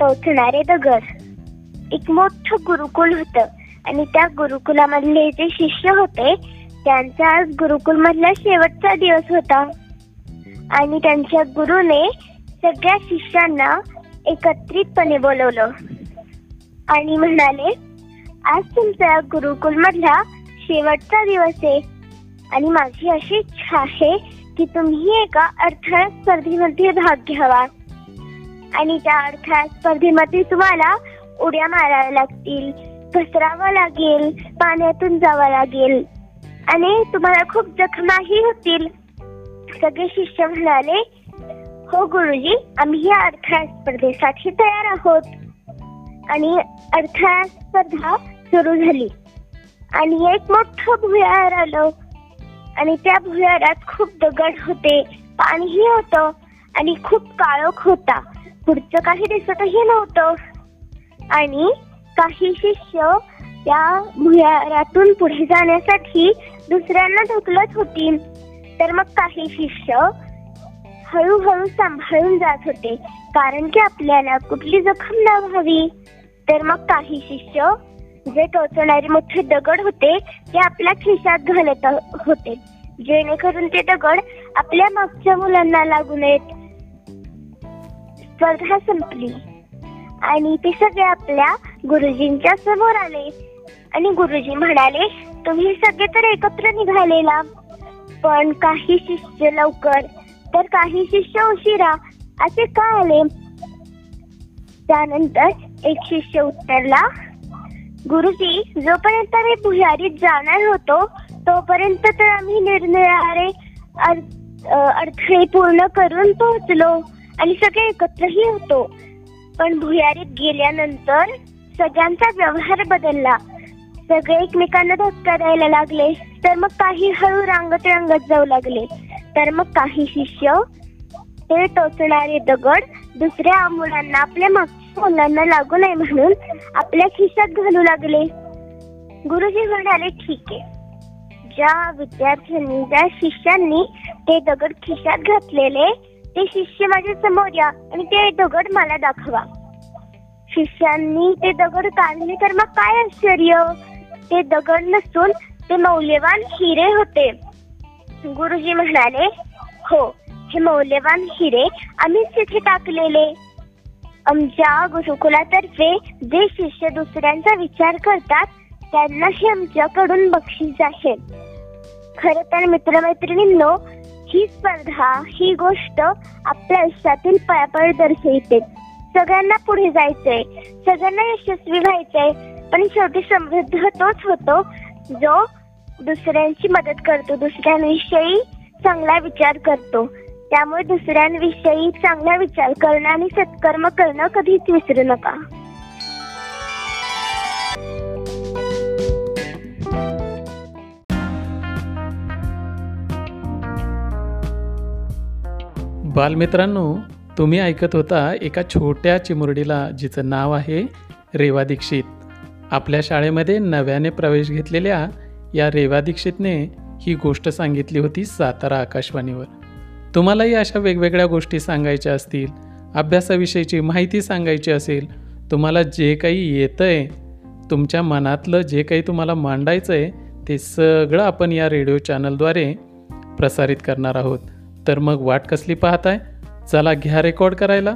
टोचणारे दगड. एक मोठं गुरुकुल होतं आणि त्या गुरुकुलामधले जे शिष्य होते त्यांचा आज गुरुकुल मधला शेवटचा दिवस होता. आणि त्यांच्या गुरुने सगळ्या शिष्यांना एकत्रितपणे बोलवलं. आणि म्हणाले आज तुमचा गुरुकुल मधला शेवटचा दिवस आहे. आणि माझी अशी इच्छा आहे की तुम्ही एका अडथळा स्पर्धेमध्ये भाग घ्यावा. आणि त्या अडथळा स्पर्धेमध्ये तुम्हाला उड्या माराव्या लागतील घसरावं लागेल पाण्यातून जावं लागेल आणि तुम्हाला खूप जखमाही होतील. सगळे शिष्य म्हणाले हो गुरुजी आम्ही या अडथळा स्पर्धेसाठी तयार आहोत. आणि अडथळा स्पर्धा सुरू झाली. आणि एक मोठं भुयार आलं. आणि त्या भुयारात खूप दगड होते पाणीही होतं आणि खूप काळोख होता. पुढचं काही दिसतही नव्हतं. आणि काही शिष्य त्या भुयारातून पुढे जाण्यासाठी दुसऱ्यांना ढकलत होती. तर मग काही शिष्य हळूहळू सांभाळून जात होते कारण की आपल्याला कुठली जखम न व्हावी तर मग काही शिष्य जे टोचणारे मोठे दगड होते ते आपल्या खिशात घालत होते. जेणेकरून ते दगड आपल्या मागच्या मुलांना लागू नयेत. स्पर्धा संपली. आणि ते सगळे आपल्या गुरुजींच्या समोर आले. आणि गुरुजी म्हणाले तुम्ही सगळे तर एकत्र निघालेला. पण काही शिष्य लवकर तर काही शिष्य उशिरा. असे का आले? त्यानंतर एक शिष्य उत्तरला गुरुजी जोपर्यंत आम्ही भुयारीत जाणार होतो तोपर्यंत तर आम्ही निरनिराळे अडथळे पूर्ण करून पोहोचलो. आणि सगळे एकत्रही होतो. पण भुयारीत गेल्यानंतर सगळ्यांचा व्यवहार बदलला. सगळे एकमेकांना धक्का द्यायला लागले. तर मग काही हळू रांगत रांगत जाऊ लागले. तर मग काही शिष्य ते टोचणारे दगड दुसऱ्या मुलांना आपल्या मागच्या मुलांना लागू नये म्हणून आपल्या खिशात घालू लागले. गुरुजी म्हणाले ठीक आहे. ज्या विद्यार्थ्यांनी ज्या शिष्यांनी ते दगड खिशात घातलेले ते शिष्य माझ्यासमोर या आणि ते दगड मला दाखवा. शिष्यांनी ते दगड काढले तर मग काय आश्चर्य? ते दगड नसून ते मौल्यवान हिरे होते. गुरुजी म्हणाले हो हे मौल्यवान हिरे आम्हीच तिथे टाकलेले. आमच्या गुरुकुलातर्फे जे शिष्य दुसऱ्यांचा विचार करतात त्यांना हे आमच्याकडून बक्षीस आहे. खर तर मित्रमैत्रिणींनो ही स्पर्धा ही गोष्ट आपल्या आयुष्यातील पळापळ दर्शवते. सगळ्यांना पुढे जायचंय. सगळ्यांना यशस्वी व्हायचंय. पण शेवटी समृद्ध तोच होतो जो दुसऱ्यांची मदत करतो दुसऱ्यांविषयी चांगला विचार करतो. त्यामुळे दुसऱ्यांविषयी चांगला विचार करणं आणि सत्कर्म करणं कधीच विसरू नका. बालमित्रांनो तुम्ही ऐकत होता एका छोट्या चिमुरडीला जिचं नाव आहे रेवा दीक्षित. आपल्या शाळेमध्ये नव्याने प्रवेश घेतलेल्या या रेवा दीक्षितने ही गोष्ट सांगितली होती सातारा आकाशवाणीवर. तुम्हालाही अशा वेगवेगळ्या गोष्टी सांगायच्या असतील अभ्यासाविषयीची माहिती सांगायची असेल तुम्हाला जे काही येतं आहे तुमच्या मनातलं जे काही तुम्हाला मांडायचं आहे ते सगळं आपण या रेडिओ चॅनलद्वारे प्रसारित करणार आहोत. तर मग वाट कसली पाहताय? चला घ्या रेकॉर्ड करायला.